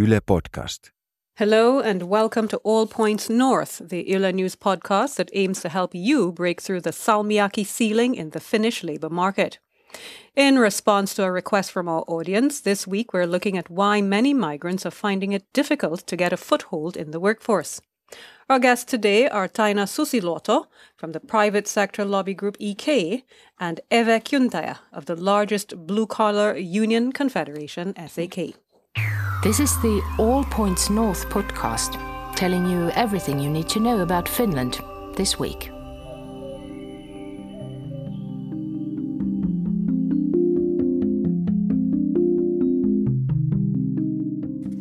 Yle Podcast. Hello and welcome to All Points North, the Yle News podcast that aims to help you break through the salmiakki ceiling in the Finnish labour market. In response to a request from our audience, this week we're looking at why many migrants are finding it difficult to get a foothold in the workforce. Our guests today are Taina Susiluoto from the private sector lobby group EK and Eve Kyntäjä of the largest blue collar union confederation SAK. This is the All Points North podcast, telling you everything you need to know about Finland this week.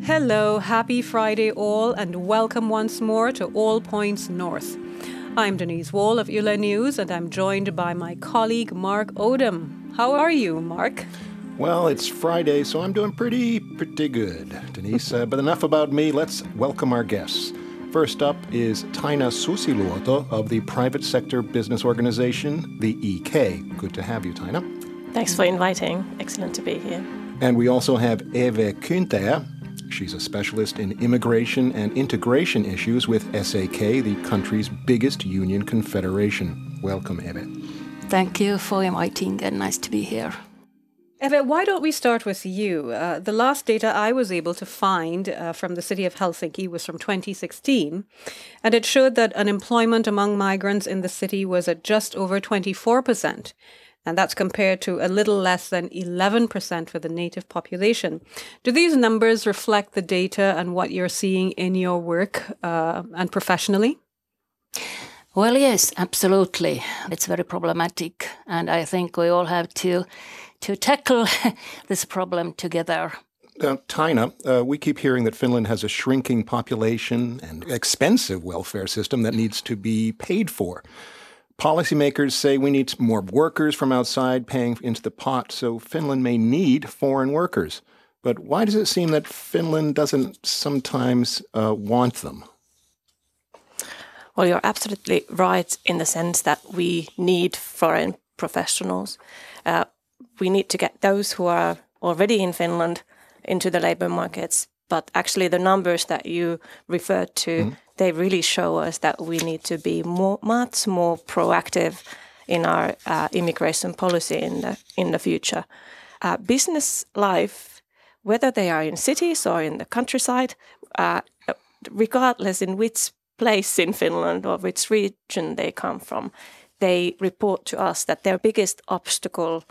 Hello, happy Friday all, and welcome once more to All Points North. I'm Denise Wall of Yle News, and I'm joined by my colleague Mark Odom. How are you, Mark? Well, it's Friday, so I'm doing pretty, pretty good, Denise. uh, but enough about me. Let's welcome our guests. First up is Taina Susiluoto of the private sector business organization, the EK. Good to have you, Taina. Thanks for inviting. Excellent to be here. And we also have Eve Kyntäjä. She's a specialist in immigration and integration issues with SAK, the country's biggest union confederation. Welcome, Eve. Thank you for inviting and nice to be here. Eva, why don't we start with you? Uh, the last data I was able to find uh, from the city of Helsinki was from 2016, and it showed that unemployment among migrants in the city was at just over 24%. And that's compared to a little less than 11% for the native population. Do these numbers reflect the data and what you're seeing in your work uh, and professionally? Well, yes, absolutely. It's very problematic, and I think we all have to to tackle this problem together. Uh, Taina, uh, we keep hearing that Finland has a shrinking population and expensive welfare system that needs to be paid for. Policymakers say we need more workers from outside paying into the pot, so Finland may need foreign workers. But why does it seem that Finland doesn't sometimes uh, want them? Well, you're absolutely right in the sense that we need foreign professionals. Uh, we need to get those who are already in Finland into the labor markets. But actually, the numbers that you referred to, mm. they really show us that we need to be more, much more proactive in our uh, immigration policy in the in the future. Uh, business life, whether they are in cities or in the countryside, uh, regardless in which place in Finland or which region they come from, they report to us that their biggest obstacle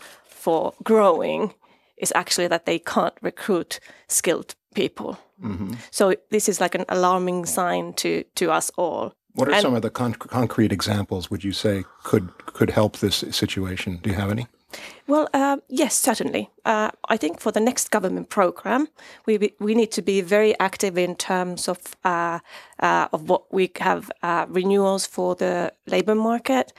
for growing is actually that they can't recruit skilled people. Mm-hmm. So this is like an alarming sign to to us all. What are and some of the con- concrete examples would you say could could help this situation? Do you have any? Well, uh, yes, certainly. Uh, I think for the next government program, we we need to be very active in terms of uh, uh of what we have uh, renewals for the labour market.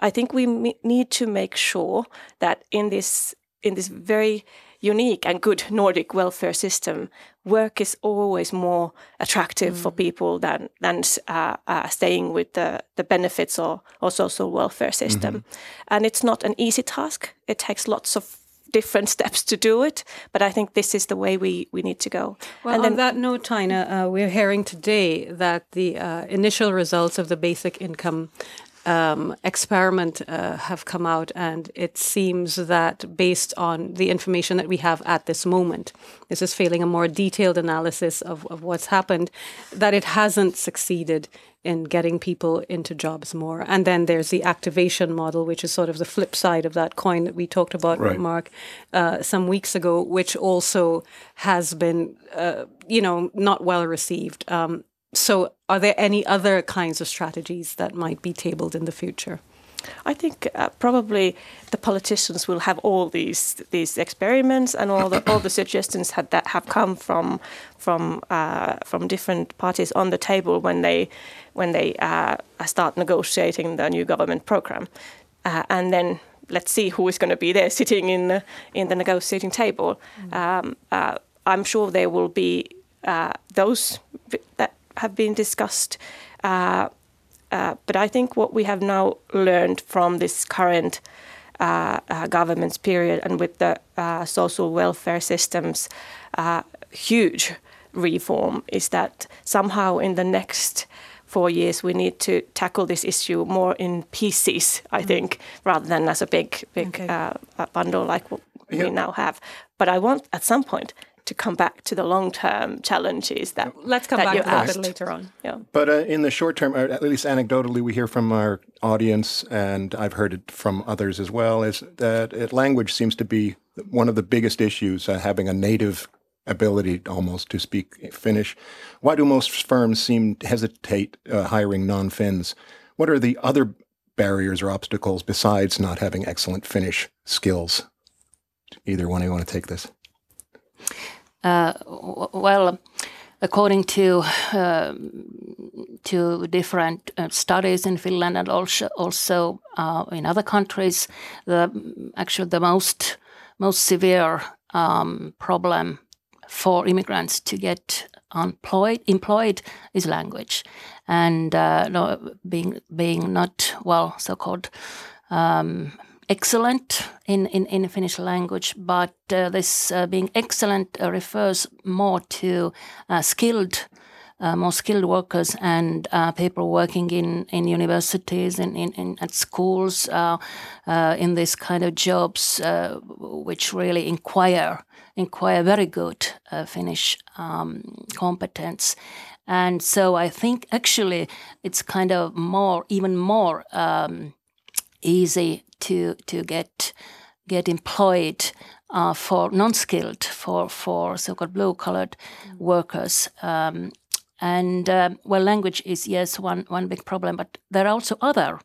I think we need to make sure that in this in this very unique and good Nordic welfare system, work is always more attractive mm. for people than than uh, uh, staying with the, the benefits or, or social welfare system. Mm-hmm. And it's not an easy task. It takes lots of different steps to do it, but I think this is the way we, we need to go. Well, and on that note, Taina, uh, we're hearing today that the uh, initial results of the basic income um, experiment uh, have come out, and it seems that based on the information that we have at this moment, this is failing a more detailed analysis of, of what's happened, that it hasn't succeeded in getting people into jobs more. And then there's the activation model, which is sort of the flip side of that coin that we talked about, right. Mark, uh, some weeks ago, which also has been, uh, you know, not well received. Um, so, are there any other kinds of strategies that might be tabled in the future? I think uh, probably the politicians will have all these these experiments and all the all the suggestions had, that have come from from uh, from different parties on the table when they when they uh, start negotiating the new government program, uh, and then let's see who is going to be there sitting in the, in the negotiating table. Mm. Um, uh, I'm sure there will be uh, those that have been discussed. Uh, uh, but I think what we have now learned from this current uh, uh government's period and with the uh, social welfare systems, uh, huge reform is that somehow in the next four years we need to tackle this issue more in pieces, I think, rather than as a big big Okay. uh, bundle like what Yeah. we now have. But I want at some point to come back to the long term challenges that Let's come that back you to that a bit asked. later on. Yeah. But uh, in the short term, or at least anecdotally, we hear from our audience, and I've heard it from others as well, is that uh, language seems to be one of the biggest issues, uh, having a native ability almost to speak Finnish. Why do most firms seem to hesitate uh, hiring non Finns? What are the other barriers or obstacles besides not having excellent Finnish skills? Either one of you want to take this? Uh, well, according to uh, to different uh, studies in Finland and also also uh, in other countries, the actually the most most severe um, problem for immigrants to get employed employed is language, and uh, no, being being not well so called um, excellent in, in, in Finnish language, but uh, this uh, being excellent uh, refers more to uh, skilled, uh, more skilled workers and uh, people working in, in universities and in, in, at schools in this kind of jobs which really inquire inquire very good Finnish um, competence. And so I think actually it's kind of more, even more um, easy to to get get employed uh, for non-skilled for for so-called blue-collar workers. Um, and um, well, language is yes one one big problem, but there are also other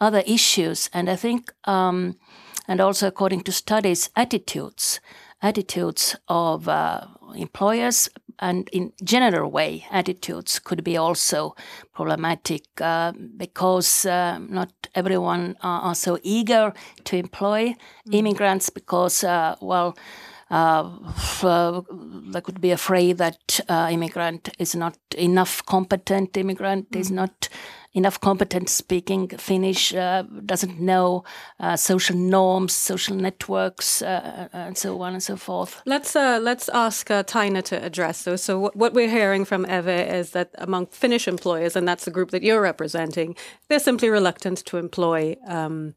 other issues, and I think um, and also according to studies, attitudes attitudes of uh, employers and in general way attitudes could be also problematic uh, because uh, not everyone are, are so eager to employ immigrants because uh, well uh, uh, they could be afraid that uh, immigrant is not enough competent immigrant is not enough competent speaking Finnish, uh, doesn't know uh, social norms, social networks, uh, and so on and so forth. Let's uh, let's ask uh, Taina to address those. So what, we're hearing from Eve is that among Finnish employers, and that's the group that you're representing, they're simply reluctant to employ um,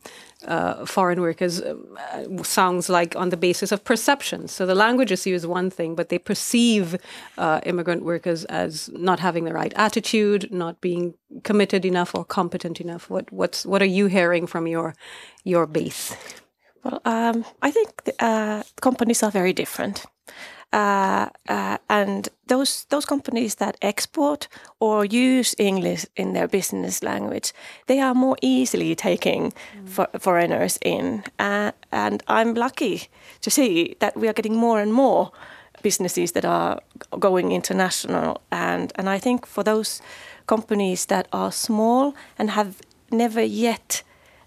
uh, foreign workers. Uh, sounds like on the basis of perception. So the language issue is one thing, but they perceive uh, immigrant workers as not having the right attitude, not being committed enough or competent enough. What what's what are you hearing from your your base? Well, um, I think the, uh, companies are very different. Uh, uh, and those those companies that export or use English in their business language, they are more easily taking for, foreigners in. Uh, and I'm lucky to see that we are getting more and more businesses that are going international. And and I think for those companies that are small and have never yet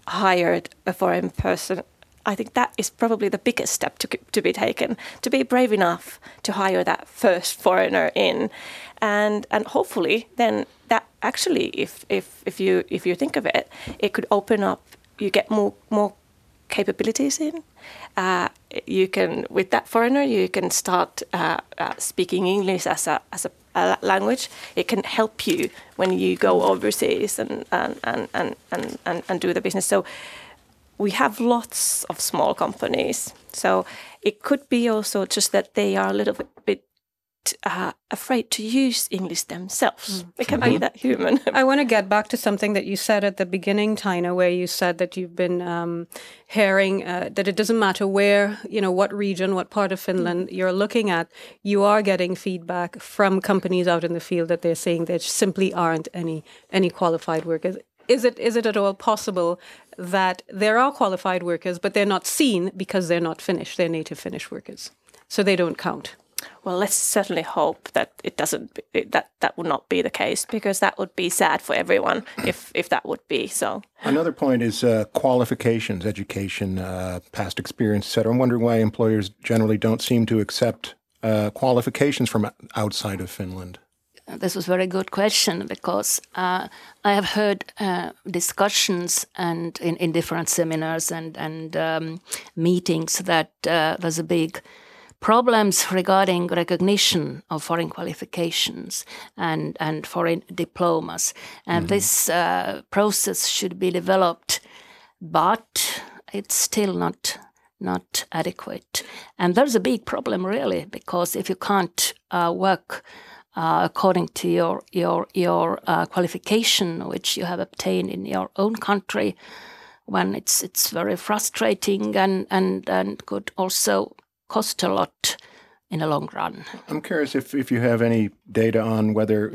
hired a foreign person. I think that is probably the biggest step to, to be taken to be brave enough to hire that first foreigner in, and and hopefully then that actually if if if you if you think of it, it could open up. You get more more capabilities in. Uh, you can with that foreigner you can start uh, uh, speaking English as a as a, language. It can help you when you go overseas and and, and, and, and, and, and do the business. So we have lots of small companies. So it could be also just that they are a little bit uh, afraid to use English themselves. It can be that human. I want to get back to something that you said at the beginning, Tina, where you said that you've been um, hearing uh, that it doesn't matter where, you know, what region, what part of Finland you're looking at, you are getting feedback from companies out in the field that they're saying there simply aren't any any qualified workers. Is it is it at all possible that there are qualified workers, but they're not seen because they're not Finnish, they're native Finnish workers, so they don't count? Well, let's certainly hope that it doesn't that that would not be the case because that would be sad for everyone if if that would be so. Another point is uh, qualifications, education, uh, past experience, etc. I'm wondering why employers generally don't seem to accept uh, qualifications from outside of Finland. This was a very good question because uh, I have heard uh, discussions and in, in different seminars and and um, meetings that uh, there's a big problems regarding recognition of foreign qualifications and, and foreign diplomas. And mm-hmm. this uh, process should be developed, but it's still not not adequate. And there's a big problem, really, because if you can't uh, work uh, according to your your your uh, qualification, which you have obtained in your own country, when it's it's very frustrating and and and could also cost a lot in the long run. I'm curious if if you have any data on whether.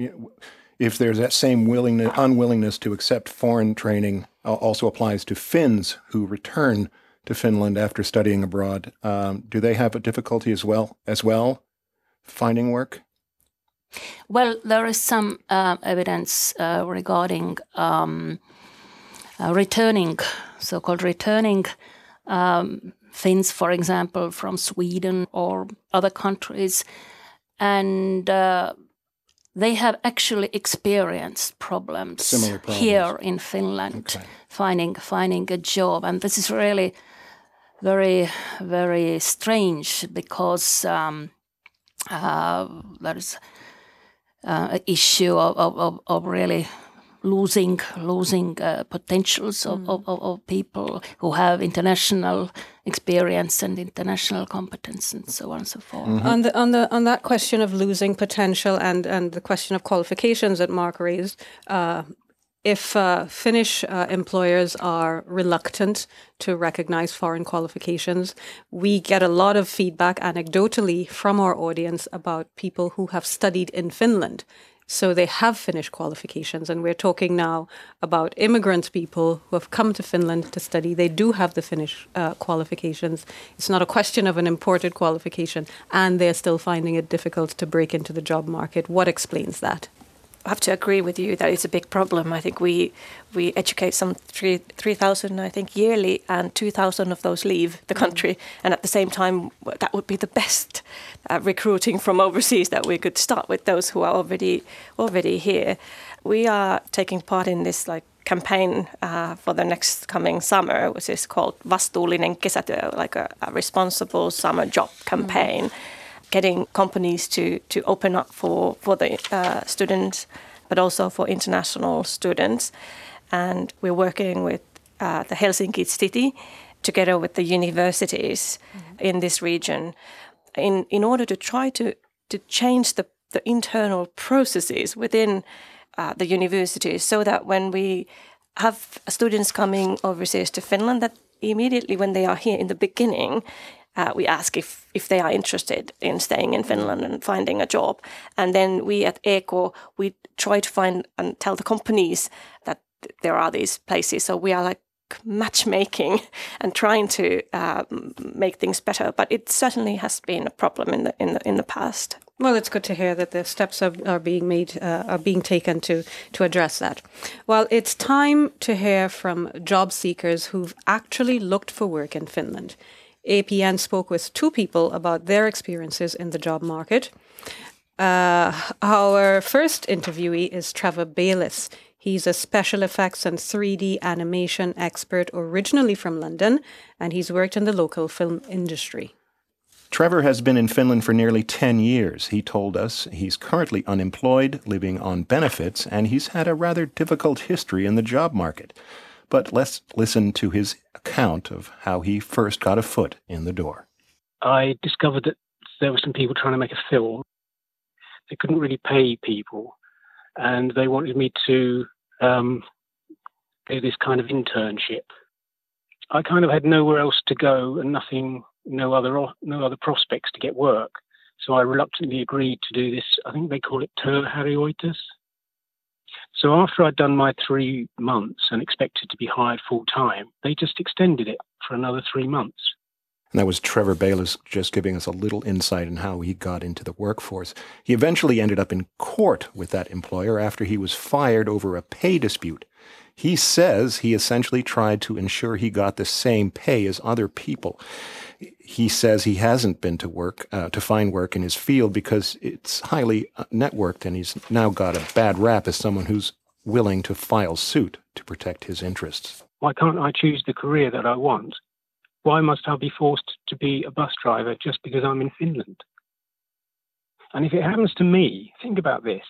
if there's that same willingness, unwillingness to accept foreign training also applies to Finns who return to Finland after studying abroad. Um, do they have a difficulty as well as well finding work? Well, there is some uh, evidence uh, regarding um, uh, returning, so-called returning um, Finns, for example, from Sweden or other countries, and uh, they have actually experienced problems, problems. here in Finland, okay. finding finding a job, and this is really very very strange because um, uh, there's uh, issue of, of, of really losing losing uh, potentials of, mm. of, of, people who have international experience and international competence and so on and so forth. Mm-hmm. On the on the on that question of losing potential and and the question of qualifications that Mark raised, uh, if uh, Finnish uh, employers are reluctant to recognize foreign qualifications, we get a lot of feedback anecdotally from our audience about people who have studied in Finland. So they have Finnish qualifications, and we're talking now about immigrant people who have come to Finland to study. They do have the Finnish uh, qualifications. It's not a question of an imported qualification, and they're still finding it difficult to break into the job market. What explains that? Have to agree with you that it's a big problem. I think we we educate some three three thousand I think yearly, and two thousand of those leave the mm. country. Mm. And at the same time, that would be the best uh, recruiting from overseas that we could start with those who are already already here. We are taking part in this like campaign uh, for the next coming summer, which is called Vastuullinen kesätyö, like a, a responsible summer job campaign. Mm getting companies to to open up for for the uh, students, but also for international students. And we're working with uh, the Helsinki city together with the universities mm-hmm. in this region in in order to try to to change the the internal processes within uh, the universities so that when we have students coming overseas to Finland that immediately when they are here in the beginning uh, we ask if if they are interested in staying in Finland and finding a job, and then we at EK we try to find and tell the companies that there are these places. So we are like matchmaking and trying to uh, make things better. But it certainly has been a problem in the in the in the past. Well, it's good to hear that the steps are, are being made, uh, are being taken to to address that. Well, it's time to hear from job seekers who've actually looked for work in Finland. APN spoke with two people about their experiences in the job market. Uh, our first interviewee is Trevor Bayliss. He's a special effects and 3D animation expert originally from London, and he's worked in the local film industry. Trevor has been in Finland for nearly 10 years. He told us he's currently unemployed, living on benefits, and he's had a rather difficult history in the job market. But let's listen to his account of how he first got a foot in the door. I discovered that there were some people trying to make a film. They couldn't really pay people, and they wanted me to um, do this kind of internship. I kind of had nowhere else to go and nothing, no other, no other prospects to get work. So I reluctantly agreed to do this. I think they call it Työharjoitus. So after I'd done my three months and expected to be hired full time, they just extended it for another three months. And that was Trevor Bayliss just giving us a little insight in how he got into the workforce. He eventually ended up in court with that employer after he was fired over a pay dispute. He says he essentially tried to ensure he got the same pay as other people he says he hasn't been to work uh, to find work in his field because it's highly uh, networked, and he's now got a bad rap as someone who's willing to file suit to protect his interests. Why can't I choose the career that I want? Why must I be forced to be a bus driver just because I'm in Finland. And if it happens to me, think about this.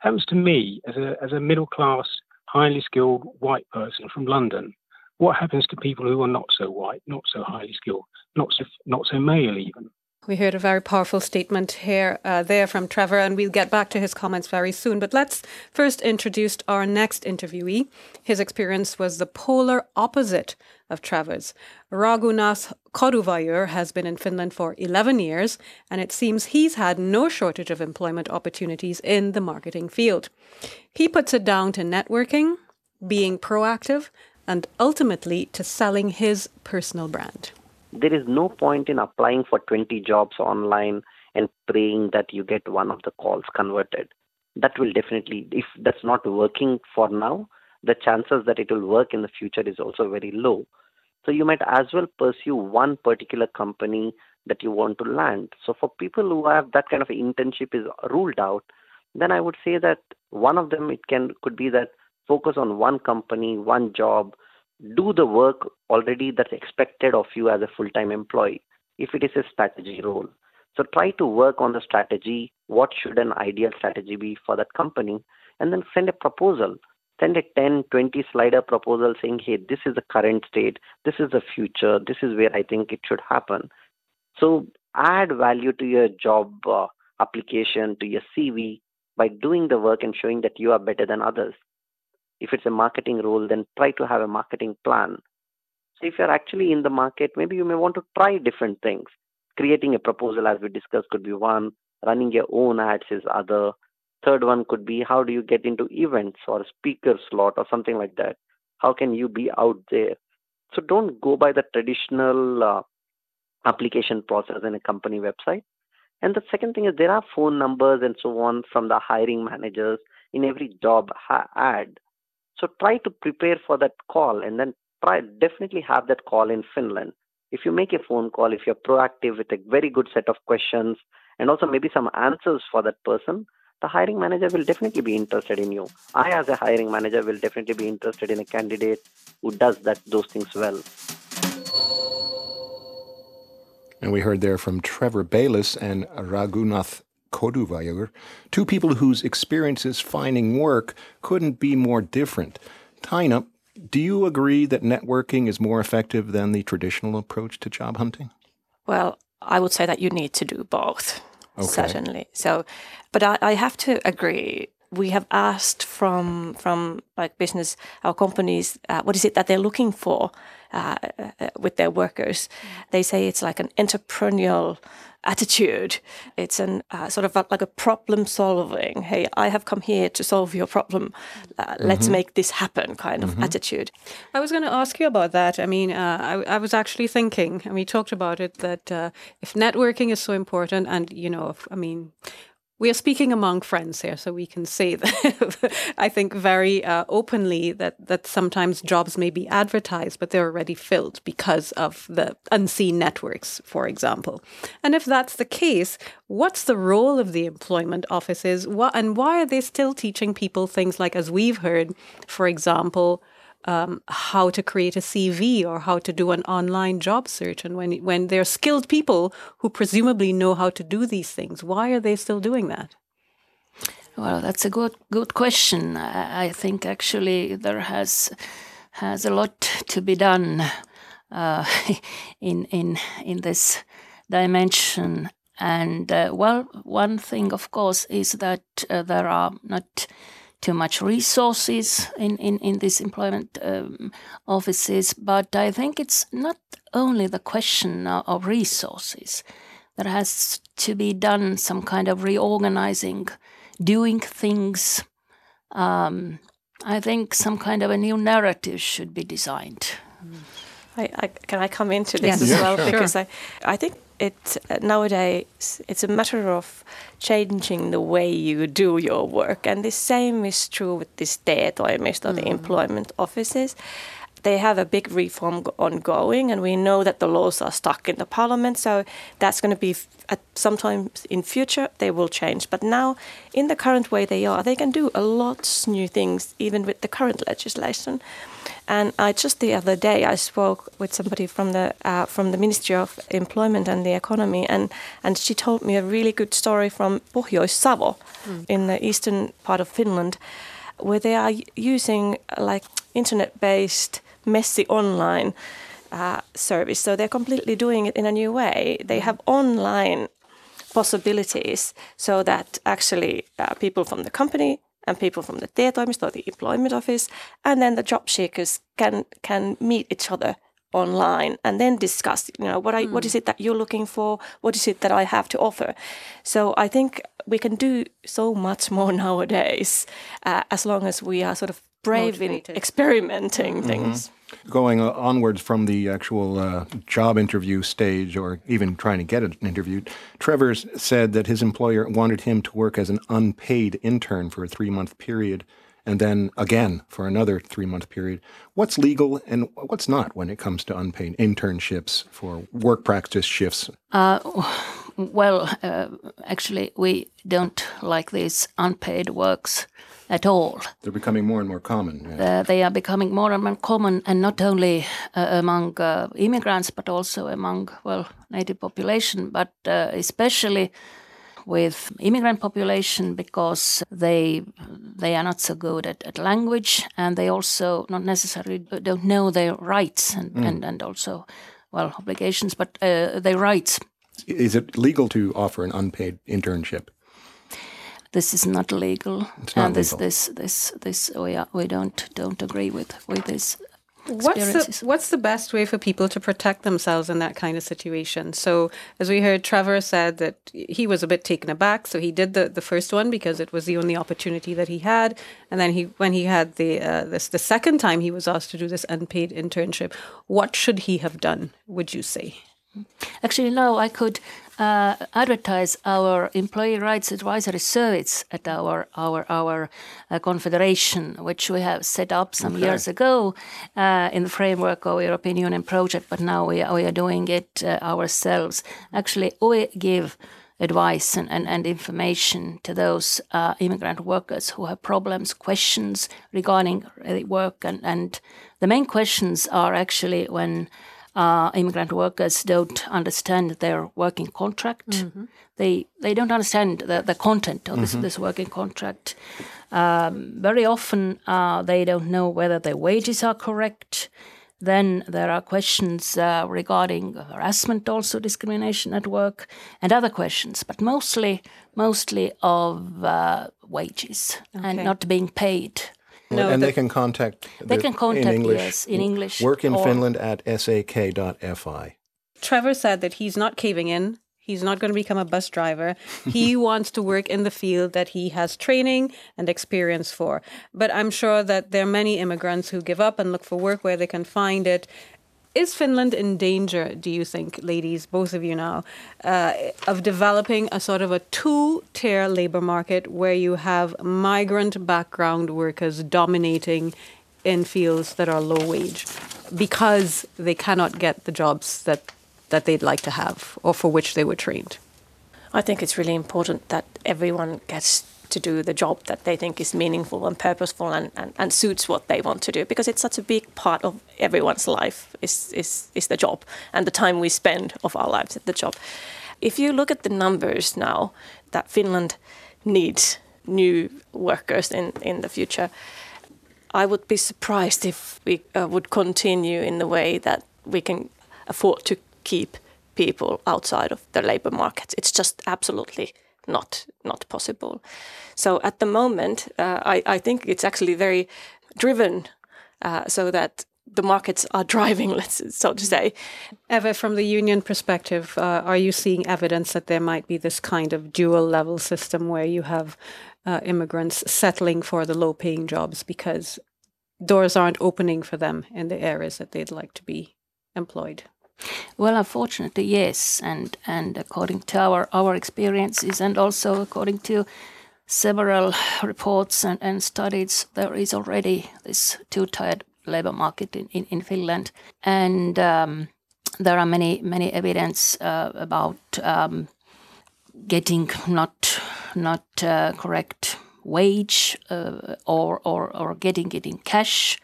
Happens to me as a as a middle class, highly skilled white person from London. What happens to people who are not so white, not so highly skilled, not so not so male even? We heard a very powerful statement here, uh, there from Trevor, and we'll get back to his comments very soon. But let's first introduce our next interviewee. His experience was the polar opposite of Trevor's. Raghunath Koduvayur has been in Finland for 11 years, and it seems he's had no shortage of employment opportunities in the marketing field. He puts it down to networking, being proactive, and ultimately to selling his personal brand there is no point in applying for 20 jobs online and praying that you get one of the calls converted. That will definitely, if that's not working for now, the chances that it will work in the future is also very low. So you might as well pursue one particular company that you want to land. So for people who have that kind of internship is ruled out, then I would say that one of them it can could be that focus on one company, one job, do the work already that's expected of you as a full time employee if it is a strategy role. So try to work on the strategy. What should an ideal strategy be for that company? And then send a proposal. Send a 10, 20 slider proposal saying, hey, this is the current state. This is the future. This is where I think it should happen. So add value to your job uh, application, to your CV by doing the work and showing that you are better than others. If it's a marketing role, then try to have a marketing plan. So if you're actually in the market, maybe you may want to try different things. Creating a proposal, as we discussed, could be one. Running your own ads is other. Third one could be how do you get into events or speaker slot or something like that. How can you be out there? So don't go by the traditional uh, application process in a company website. And the second thing is there are phone numbers and so on from the hiring managers in every job ha- ad. So try to prepare for that call and then try definitely have that call in Finland. If you make a phone call, if you're proactive with a very good set of questions and also maybe some answers for that person, the hiring manager will definitely be interested in you. I, as a hiring manager, will definitely be interested in a candidate who does that those things well. And we heard there from Trevor Bayliss and Raghunath Koduvayur, two people whose experiences finding work couldn't be more different. Taina, do you agree that networking is more effective than the traditional approach to job hunting? Well, I would say that you need to do both, okay. certainly. So, but I, I have to agree we have asked from from like business our companies uh, what is it that they're looking for uh, uh, with their workers they say it's like an entrepreneurial attitude. It's an uh, sort of a, like a problem solving. Hey, I have come here to solve your problem. Uh, let's mm-hmm. make this happen kind of mm-hmm. attitude. I was going to ask you about that. I mean, uh, I, I, was actually thinking, and we talked about it, that uh, if networking is so important, and you know, if, I mean, we are speaking among friends here, so we can say that I think very uh, openly that that sometimes jobs may be advertised, but they're already filled because of the unseen networks, for example. And if that's the case, what's the role of the employment offices? What, and why are they still teaching people things like, as we've heard, for example, um, how to create a CV or how to do an online job search. And when when they're skilled people who presumably know how to do these things, why are they still doing that? Well, that's a good good question. I, I think actually there has has a lot to be done uh, in in in this dimension. And uh, well, one thing, of course, is that uh, there are not too much resources in, in, in these employment um, offices. But I think it's not only the question of resources. There has to be done some kind of reorganizing, doing things. Um, I think some kind of a new narrative should be designed. I, I, can I come into this yes. as well? Sure. Because I, I think it nowadays it's a matter of changing the way you do your work, and the same is true with this TE-toimisto, mm. the employment offices. They have a big reform ongoing, and we know that the laws are stuck in the parliament. So that's going to be at sometimes in future they will change. But now, in the current way they are, they can do a lot of new things even with the current legislation. And I just the other day I spoke with somebody from the uh, from the Ministry of Employment and the Economy, and and she told me a really good story from Pohjois-Savo, mm. in the eastern part of Finland, where they are using like internet-based messy online uh, service. So they're completely doing it in a new way. They have online possibilities so that actually uh, people from the company and people from the TE-toimisto, the employment office, and then the job seekers can can meet each other online and then discuss you know what I, mm. what is it that you're looking for what is it that I have to offer so I think we can do so much more nowadays uh, as long as we are sort of brave Motivated. in experimenting mm-hmm. things going onwards from the actual uh, job interview stage or even trying to get an interview, Trevor said that his employer wanted him to work as an unpaid intern for a three month period and then again for another three month period. What's legal and what's not when it comes to unpaid internships for work practice shifts? Uh, well, uh, actually, we don't like these unpaid works at all. They're becoming more and more common. Yeah. Uh, they are becoming more and more common, and not only uh, among uh, immigrants, but also among well native population, but uh, especially with immigrant population because they they are not so good at, at language and they also not necessarily don't know their rights and, mm. and, and also well obligations but uh, their rights is it legal to offer an unpaid internship this is not legal it's not and this legal. this this this we are, we don't don't agree with with this What's the, what's the best way for people to protect themselves in that kind of situation? So, as we heard, Trevor said that he was a bit taken aback. So he did the, the first one because it was the only opportunity that he had, and then he when he had the uh, this the second time he was asked to do this unpaid internship. What should he have done? Would you say? Actually, no. I could uh, advertise our employee rights advisory service at our our our uh, confederation, which we have set up some okay. years ago uh, in the framework of European Union project. But now we are, we are doing it uh, ourselves. Actually, we give advice and, and, and information to those uh, immigrant workers who have problems, questions regarding work, and, and the main questions are actually when uh, immigrant workers don't understand their working contract. Mm-hmm. They they don't understand the, the content of this, mm-hmm. this working contract. Um, very often uh, they don't know whether their wages are correct. Then there are questions uh, regarding harassment, also discrimination at work, and other questions, but mostly mostly of uh, wages okay. and not being paid. No, and the, they can contact. They can contact in English, yes in English. Work in Finland at sak.fi. Trevor said that he's not caving in. He's not going to become a bus driver. He wants to work in the field that he has training and experience for. But I'm sure that there are many immigrants who give up and look for work where they can find it is Finland in danger, do you think, ladies, both of you now, uh, of developing a sort of a two tier labor market where you have migrant background workers dominating in fields that are low wage because they cannot get the jobs that, that they'd like to have or for which they were trained? I think it's really important that everyone gets to do the job that they think is meaningful and purposeful and, and, and suits what they want to do because it's such a big part of everyone's life is, is, is the job and the time we spend of our lives at the job. If you look at the numbers now that Finland needs new workers in, in the future, I would be surprised if we uh, would continue in the way that we can afford to keep people outside of the labor market. It's just absolutely not not possible. So at the moment, uh, I, I think it's actually very driven uh, so that the markets are driving, let's so to say. Eva, from the union perspective, uh, are you seeing evidence that there might be this kind of dual level system where you have uh, immigrants settling for the low paying jobs because doors aren't opening for them in the areas that they'd like to be employed? Well, unfortunately, yes, and and according to our our experiences, and also according to several reports and, and studies, there is already this two-tiered labor market in, in, in Finland, and um, there are many many evidence uh, about um, getting not not uh, correct wage uh, or, or or getting it in cash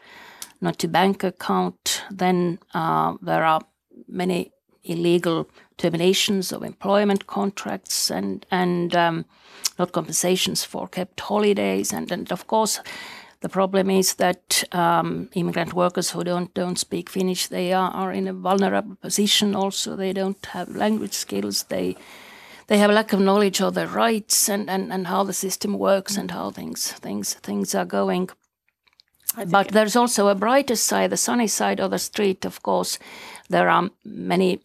not to bank account. Then uh, there are many illegal terminations of employment contracts and and um, not compensations for kept holidays. And and of course the problem is that um, immigrant workers who don't don't speak Finnish they are, are in a vulnerable position also. They don't have language skills. They they have a lack of knowledge of their rights and, and, and how the system works and how things things things are going but there's also a brighter side, the sunny side of the street, of course. There are many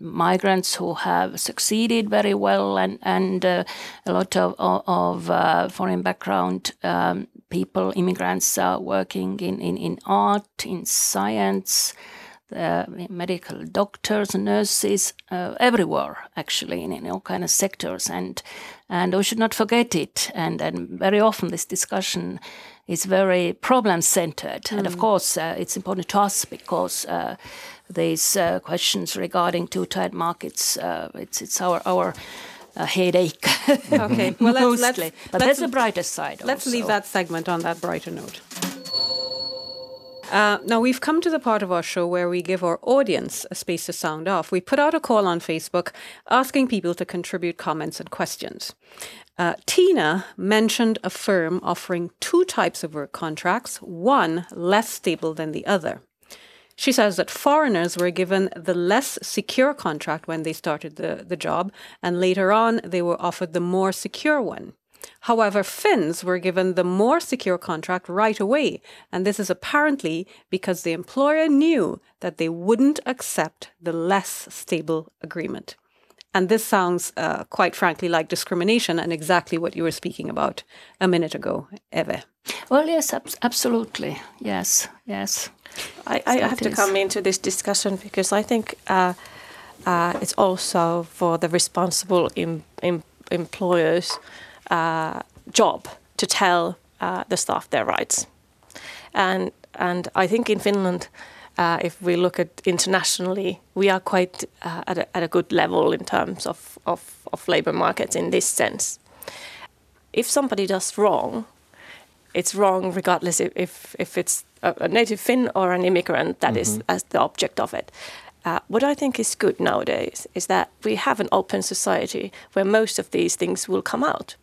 migrants who have succeeded very well, and, and uh, a lot of, of uh, foreign background um, people, immigrants, are working in, in, in art, in science, uh, medical doctors, nurses, uh, everywhere actually in, in all kind of sectors, and and we should not forget it. And and very often this discussion is very problem centered, mm. and of mm. course uh, it's important to us because uh, these uh, questions regarding two tied markets, uh, it's it's our our. headache. okay, well, let's, let's, but let's, there's a brighter side. Let's also. leave that segment on that brighter note. Uh, now, we've come to the part of our show where we give our audience a space to sound off. We put out a call on Facebook asking people to contribute comments and questions. Uh, Tina mentioned a firm offering two types of work contracts, one less stable than the other. She says that foreigners were given the less secure contract when they started the, the job, and later on they were offered the more secure one. However, Finns were given the more secure contract right away, and this is apparently because the employer knew that they wouldn't accept the less stable agreement. And this sounds, uh, quite frankly, like discrimination and exactly what you were speaking about a minute ago, Eve. Well, yes, ab- absolutely. Yes, yes. I, I have to come into this discussion because I think uh, uh, it's also for the responsible em- em- employers uh, job to tell uh, the staff their rights. And and I think in Finland, uh, if we look at internationally, we are quite uh, at, a, at a good level in terms of, of, of labor markets in this sense. If somebody does wrong, it's wrong regardless if, if, if it's a, a native Finn or an immigrant that mm-hmm. is as the object of it. Uh, what I think is good nowadays is that we have an open society where most of these things will come out.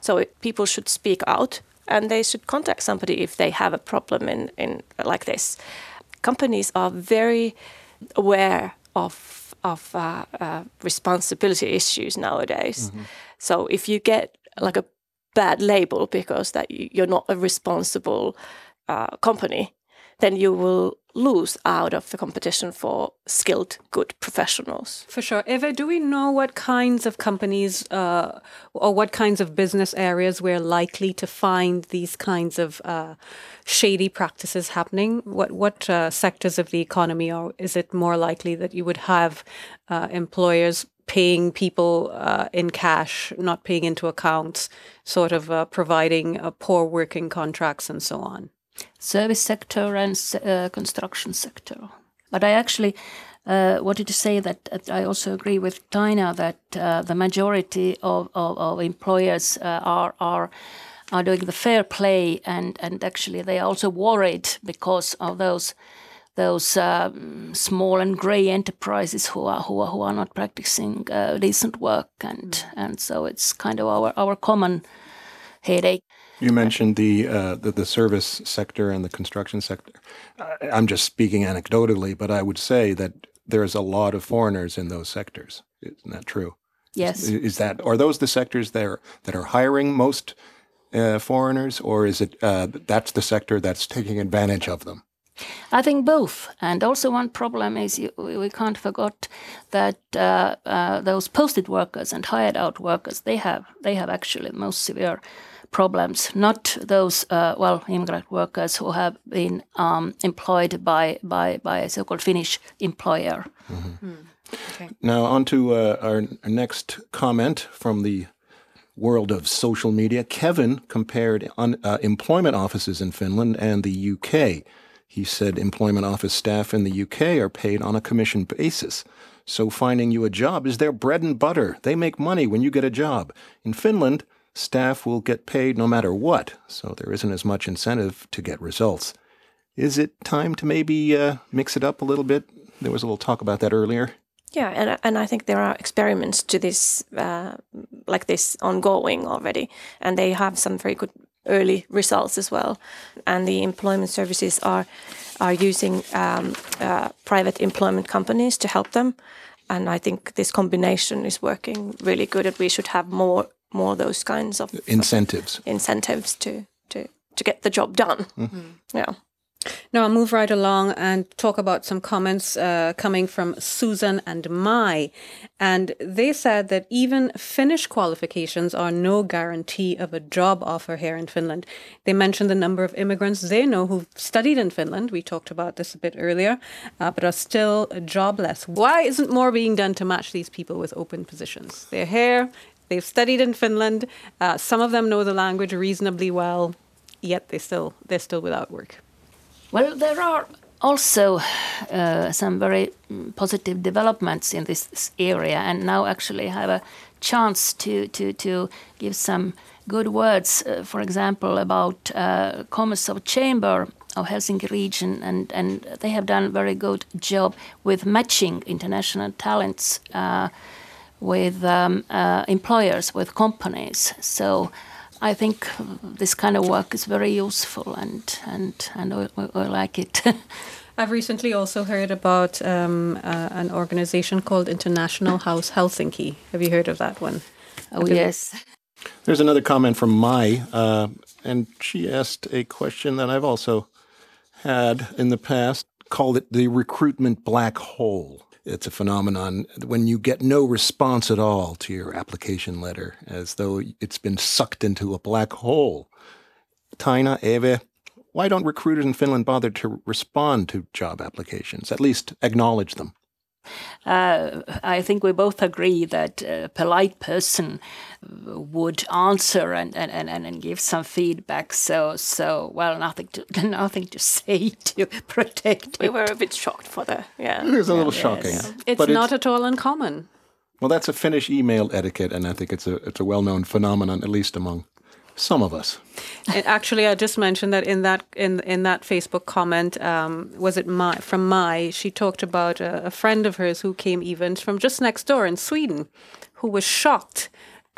So it, people should speak out and they should contact somebody if they have a problem in, in like this. Companies are very aware of of uh, uh, responsibility issues nowadays. Mm-hmm. So if you get like a bad label because that you're not a responsible uh, company, then you will lose out of the competition for skilled, good professionals. For sure. Eva, do we know what kinds of companies uh, or what kinds of business areas we're likely to find these kinds of uh, shady practices happening? What what uh, sectors of the economy, or is it more likely that you would have uh, employers paying people uh, in cash, not paying into accounts, sort of uh, providing poor working contracts and so on? Service sector and uh, construction sector. But I actually uh, wanted to say that I also agree with Tina that uh, the majority of, of, of employers uh, are are are doing the fair play, and, and actually they are also worried because of those those um, small and grey enterprises who are who are, who are not practicing uh, decent work, and mm. and so it's kind of our our common headache. You mentioned the, uh, the, the service sector and the construction sector. I'm just speaking anecdotally, but I would say that there's a lot of foreigners in those sectors. Isn't that true? Yes. Is, is that are those the sectors that are that are hiring most uh, foreigners, or is it uh, that's the sector that's taking advantage of them? I think both. And also, one problem is you, we can't forget that uh, uh, those posted workers and hired out workers they have they have actually the most severe problems, not those uh, well immigrant workers who have been um, employed by by by a so-called Finnish employer. Mm-hmm. Mm. Okay. Now on to uh, our, our next comment from the world of social media. Kevin compared un, uh, employment offices in Finland and the UK. He said employment office staff in the UK are paid on a commission basis. So finding you a job is their bread and butter. They make money when you get a job. In Finland, staff will get paid no matter what, so there isn't as much incentive to get results. Is it time to maybe uh, mix it up a little bit? There was a little talk about that earlier. Yeah, and and I think there are experiments to this uh, like this ongoing already, and they have some very good early results as well. And the employment services are are using um, uh, private employment companies to help them, and I think this combination is working really good. And we should have more more those kinds of incentives incentives to to to get the job done. Mm-hmm. Yeah. Now I'll move right along and talk about some comments uh, coming from Susan and Mai. And they said that even Finnish qualifications are no guarantee of a job offer here in Finland. They mentioned the number of immigrants they know who've studied in Finland. We talked about this a bit earlier, uh, but are still jobless. Why isn't more being done to match these people with open positions? They're here, they've studied in Finland, uh, some of them know the language reasonably well, yet they still, they're still without work. Well, there are also uh, some very positive developments in this area, and now actually have a chance to to to give some good words. Uh, for example, about uh, Commerce of Chamber of Helsinki region, and and they have done a very good job with matching international talents uh, with um, uh, employers, with companies. So I think this kind of work is very useful and and and I, I like it. I've recently also heard about um, uh, an organization called International House Helsinki. Have you heard of that one? Oh yes. There's another comment from Mai, uh, and she asked a question that I've also had in the past. Called it the recruitment black hole it's a phenomenon when you get no response at all to your application letter, as though it's been sucked into a black hole. Taina, Eve, why don't recruiters in Finland bother to respond to job applications, at least acknowledge them? Uh, I think we both agree that a polite person would answer and, and, and, and give some feedback. So so well, nothing to nothing to say to protect. We were a bit shocked for the yeah. It was a little yes. shocking. It's but not at all uncommon. Well, that's a Finnish email etiquette, and I think it's a it's a well known phenomenon, at least among some of us. And actually, I just mentioned that in that in in that Facebook comment, um, was it my from my? She talked about a, a friend of hers who came even from just next door in Sweden, who was shocked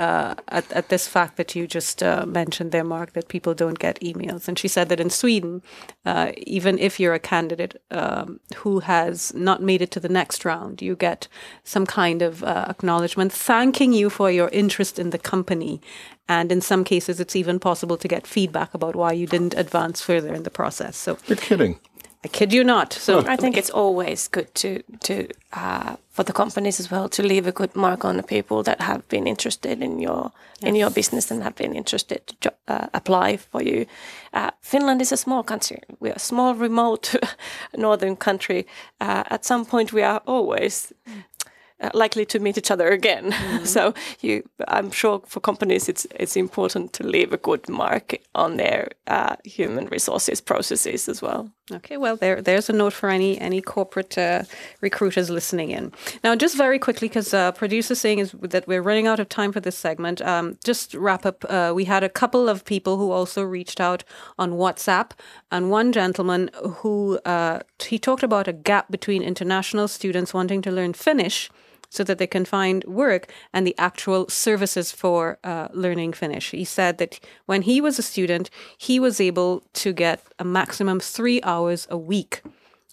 uh, at, at this fact that you just uh, mentioned there, Mark, that people don't get emails. And she said that in Sweden, uh, even if you're a candidate um, who has not made it to the next round, you get some kind of uh, acknowledgement thanking you for your interest in the company. And in some cases, it's even possible to get feedback about why you didn't advance further in the process. So you're kidding. I kid you not. So I think it's always good to to uh, for the companies as well to leave a good mark on the people that have been interested in your yes. in your business and have been interested to uh, apply for you. Uh, Finland is a small country. We are a small, remote northern country. Uh, at some point, we are always likely to meet each other again. Mm-hmm. so you, I'm sure for companies it's it's important to leave a good mark on their uh, human resources processes as well. Okay, well there there's a note for any any corporate uh, recruiters listening in. Now, just very quickly, because uh, producer saying is that we're running out of time for this segment. Um, just wrap up. Uh, we had a couple of people who also reached out on WhatsApp, and one gentleman who uh, he talked about a gap between international students wanting to learn Finnish so that they can find work and the actual services for uh, learning Finnish. He said that when he was a student, he was able to get a maximum three hours a week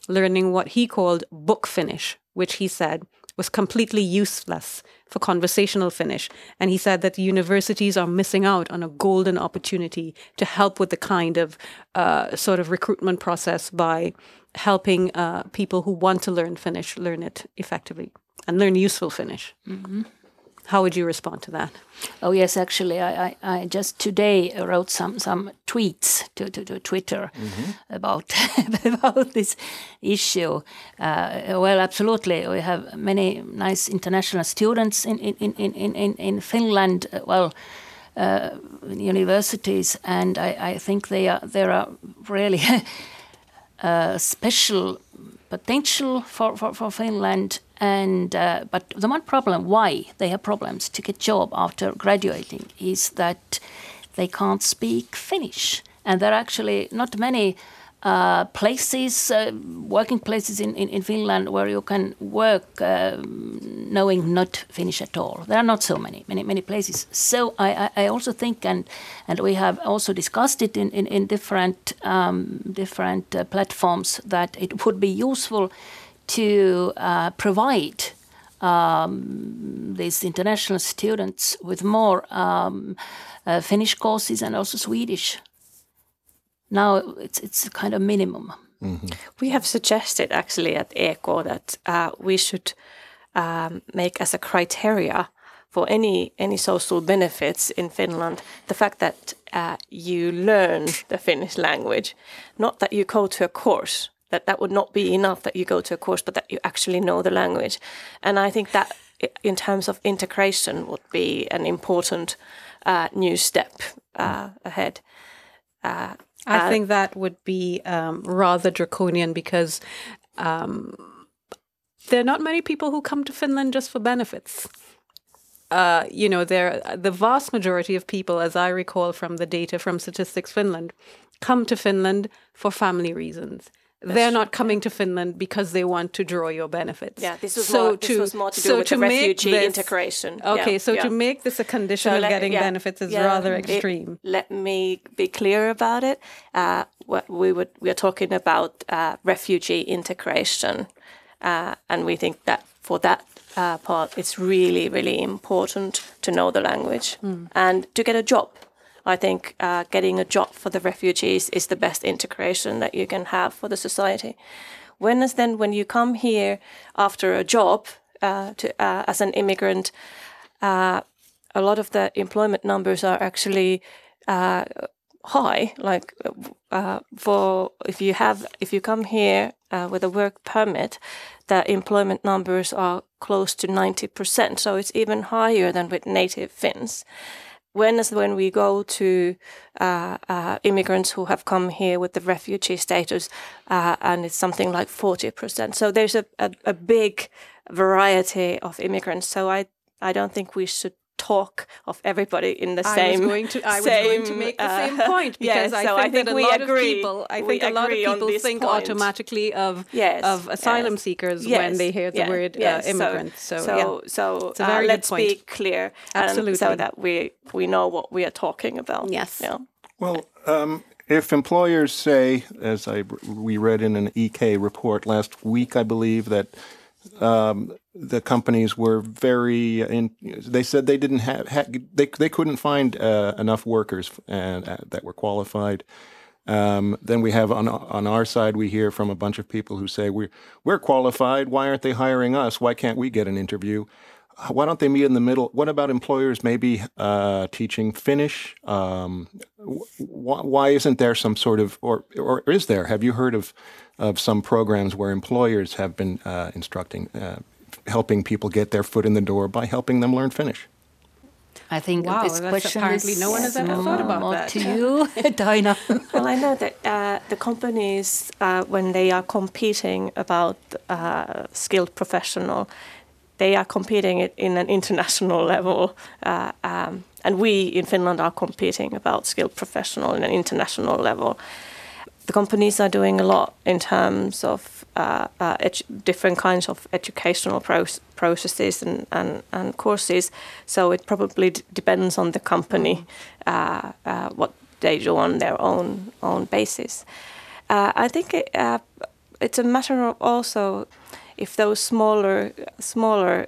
learning what he called book Finnish, which he said was completely useless for conversational Finnish. And he said that universities are missing out on a golden opportunity to help with the kind of uh, sort of recruitment process by helping uh, people who want to learn Finnish learn it effectively and learn useful Finnish. Mm-hmm. How would you respond to that? Oh yes, actually, I, I, I just today wrote some some tweets to, to, to Twitter mm-hmm. about about this issue. Uh, well, absolutely, we have many nice international students in in in in in, in Finland. Uh, well. Uh, universities, and I, I think they are there are really uh, special potential for, for, for Finland and uh, but the one problem why they have problems to get job after graduating is that they can't speak Finnish, and there are actually not many uh, places, uh, working places in, in, in, Finland where you can work uh, knowing not Finnish at all. There are not so many, many, many places. So I, I also think, and and we have also discussed it in, in, in different um, different uh, platforms, that it would be useful to uh, provide um, these international students with more um, Finnish courses and also Swedish now it's it's kind of minimum. Mm-hmm. We have suggested actually at EK that uh, we should um, make as a criteria for any any social benefits in Finland the fact that uh, you learn the Finnish language, not that you go to a course. That that would not be enough that you go to a course, but that you actually know the language. And I think that in terms of integration would be an important uh, new step uh, ahead. Uh, I uh, think that would be um, rather draconian because um, there are not many people who come to Finland just for benefits. Uh, you know, there the vast majority of people, as I recall from the data from Statistics Finland, come to Finland for family reasons. They're not coming to Finland because they want to draw your benefits. Yeah, this was, so more, to, this was more to do so with to the refugee this, integration. Okay, yeah, so yeah. to make this a condition so of getting yeah, benefits is rather extreme. It, let me be clear about it. Uh, what we would we are talking about uh, refugee integration, uh, and we think that for that uh, part, it's really really important to know the language mm. and to get a job I think uh, getting a job for the refugees is the best integration that you can have for the society. Whereas then, when you come here after a job uh, to, uh, as an immigrant, uh, a lot of the employment numbers are actually uh, high. Like uh, for if you have if you come here with a work permit, the employment numbers are close to ninety percent. So it's even higher than with native Finns when is when we go to uh, uh, immigrants who have come here with the refugee status, uh, and it's something like forty percent. So there's a, a, a, big variety of immigrants. So I I don't think we should talk of everybody in the I same. Was going to, I was going to make the same uh, point because I, think I, think that a lot agree. of people, I think a lot of people think point. automatically of yes, of asylum yes. seekers yes, when they hear the yeah, word uh, immigrant. So, so, so, yeah. so it's a very uh, let's be clear, absolutely, so that we we know what we are talking about. Yes. Yeah. Well. Um, if employers say, as I we read in an EK report last week, I believe that um, the companies were very. In, they said they didn't have. Ha, they they couldn't find uh, enough workers and, uh, that were qualified. Um, then we have on on our side, we hear from a bunch of people who say we're we're qualified. Why aren't they hiring us? Why can't we get an interview? Why don't they meet in the middle? What about employers maybe uh, teaching Finnish? Um, wh- why isn't there some sort of or or is there? Have you heard of of some programs where employers have been uh, instructing, uh, helping people get their foot in the door by helping them learn Finnish. I think wow, this question apparently is no one has ever thought about that. To you, Taina. well, I know that uh, the companies, uh, when they are competing about uh, skilled professional, they are competing in an international level, uh, um, and we in Finland are competing about skilled professional in an international level the companies are doing a lot in terms of uh, uh, different kinds of educational processes and, and, and courses. So it probably depends on the company uh, uh, what they do on their own own basis. Uh, I think it, uh, it's a matter of also if those smaller smaller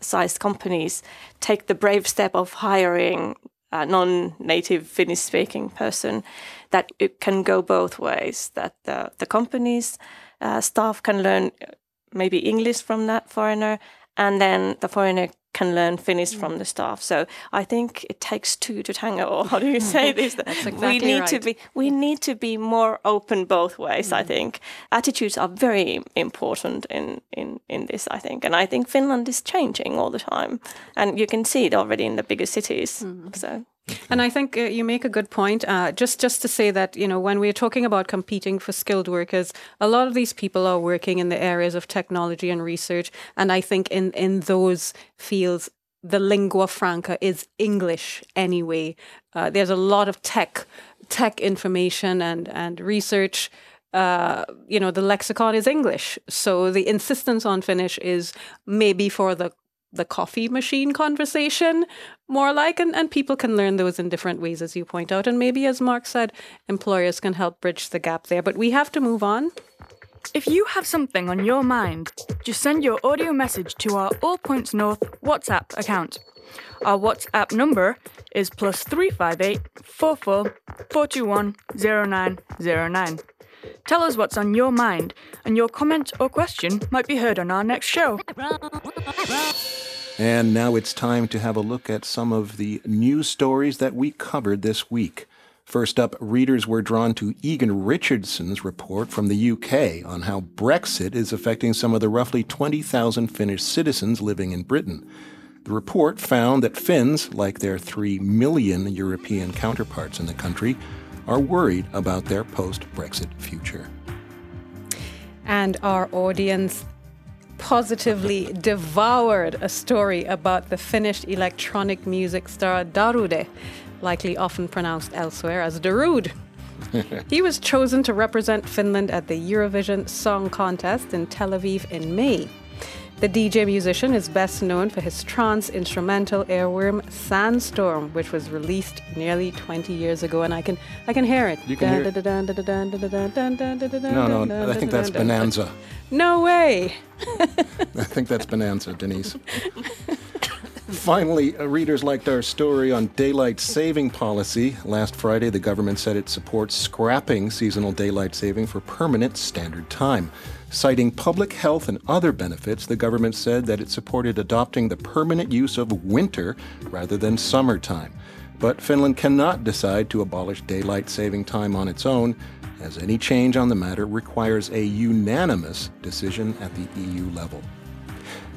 sized companies take the brave step of hiring a non-native Finnish-speaking person, that it can go both ways. That the the company's uh, staff can learn uh, maybe English from that foreigner, and then the foreigner can learn Finnish mm. from the staff. So I think it takes two to tango. Or how do you say this? exactly we need right. to be we need to be more open both ways. Mm. I think attitudes are very important in in in this. I think, and I think Finland is changing all the time, and you can see it already in the bigger cities. Mm. So. And I think uh, you make a good point. Uh, just just to say that you know when we're talking about competing for skilled workers, a lot of these people are working in the areas of technology and research, and I think in in those fields the lingua franca is English anyway. Uh, there's a lot of tech tech information and and research uh, you know, the lexicon is English. So the insistence on Finnish is maybe for the the coffee machine conversation more like and, and people can learn those in different ways as you point out. And maybe as mark said employers can help bridge the gap there. But we have to move on. If you have something on your mind just send your audio message to our all points north whatsapp account. Our whatsapp number is plus 358 44 421 0909 Tell us what's on your mind, and your comment or question might be heard on our next show. And now it's time to have a look at some of the news stories that we covered this week. First up, readers were drawn to Egan Richardson's report from the UK on how Brexit is affecting some of the roughly 20,000 Finnish citizens living in Britain. The report found that Finns, like their 3 million European counterparts in the country, are worried about their post Brexit future. And our audience positively devoured a story about the Finnish electronic music star Darude, likely often pronounced elsewhere as Darude. he was chosen to represent Finland at the Eurovision Song Contest in Tel Aviv in May. The DJ musician is best known for his trance instrumental airworm Sandstorm, which was released nearly 20 years ago, and I can I can hear it. You can hear it. No, no, I think that's Bonanza. No way. I think that's Bonanza, Denise. Finally, readers liked our story on daylight saving policy. Last Friday, the government said it supports scrapping seasonal daylight saving for permanent standard time. Citing public health and other benefits, the government said that it supported adopting the permanent use of winter rather than summertime. But Finland cannot decide to abolish daylight saving time on its own, as any change on the matter requires a unanimous decision at the EU level.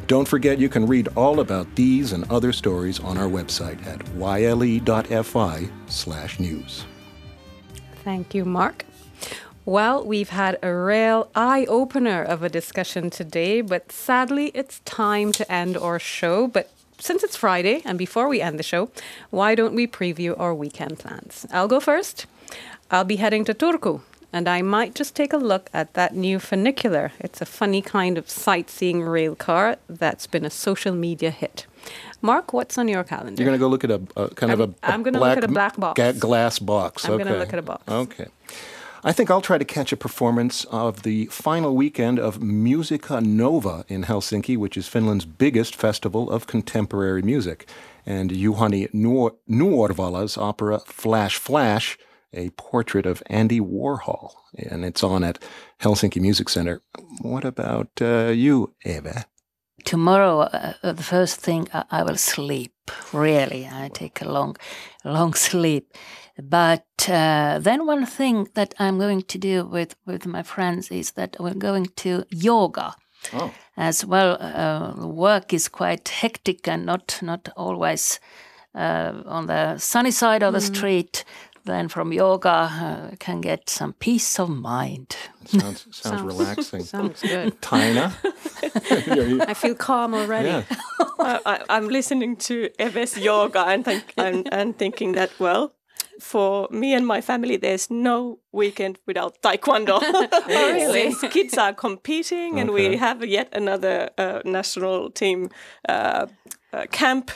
Don't forget you can read all about these and other stories on our website at yle.fi/news. Thank you, Mark. Well, we've had a real eye opener of a discussion today, but sadly, it's time to end our show. But since it's Friday, and before we end the show, why don't we preview our weekend plans? I'll go first. I'll be heading to Turku and I might just take a look at that new funicular. It's a funny kind of sightseeing rail car that's been a social media hit. Mark, what's on your calendar? You're going to go look at a, a kind I'm, of a, a I'm going to look at a black box. Ga- glass box. I'm okay. going to look at a box. Okay. I think I'll try to catch a performance of the final weekend of Musica Nova in Helsinki, which is Finland's biggest festival of contemporary music. And Juhani Nuorvala's opera Flash Flash a portrait of Andy Warhol, and it's on at Helsinki Music Center. What about uh, you, Eva? Tomorrow, uh, uh the first thing I will sleep. Really, I take a long, long sleep. But uh, then one thing that I'm going to do with with my friends is that we're going to yoga. Oh. As well, uh, work is quite hectic and not not always uh, on the sunny side of the mm. street then from yoga uh, can get some peace of mind. Sounds, sounds, sounds relaxing. Sounds good. Tina, I feel calm already. Yeah. I, am listening to Eve's yoga and, think, and, and thinking that, well, for me and my family, there's no weekend without taekwondo. oh, really? Since kids are competing, okay. and we have yet another uh, national team uh, uh, camp.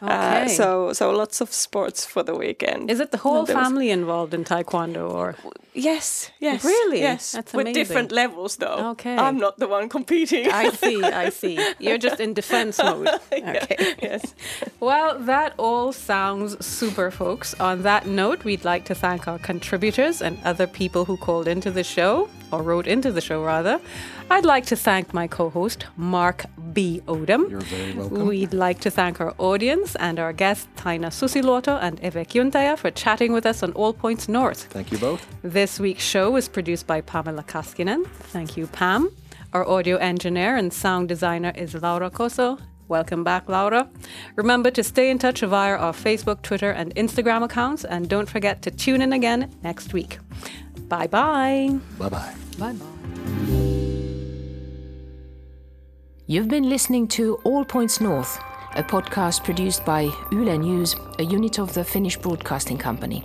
Uh, okay. Uh, so so lots of sports for the weekend. Is it the whole family involved in taekwondo or? Yes, yes. Really? Yes. That's amazing. With different levels though. Okay. I'm not the one competing. I see, I see. You're just in defense mode. Okay. Yeah, yes. Well, that all sounds super, folks. On that note, we'd like to thank our contributors and other people who called into the show, or wrote into the show rather. I'd like to thank my co host, Mark B. Odom. You're very welcome. We'd like to thank our audience and our guests, Taina Susiluoto and Eve Kyntäjä, for chatting with us on All Points North. Thank you both. This week's show was produced by Pamela Kaskinen. Thank you, Pam. Our audio engineer and sound designer is Laura Koso. Welcome back, Laura. Remember to stay in touch via our Facebook, Twitter, and Instagram accounts, and don't forget to tune in again next week. Bye bye. Bye bye. Bye bye. You've been listening to All Points North, a podcast produced by Yle News, a unit of the Finnish Broadcasting Company.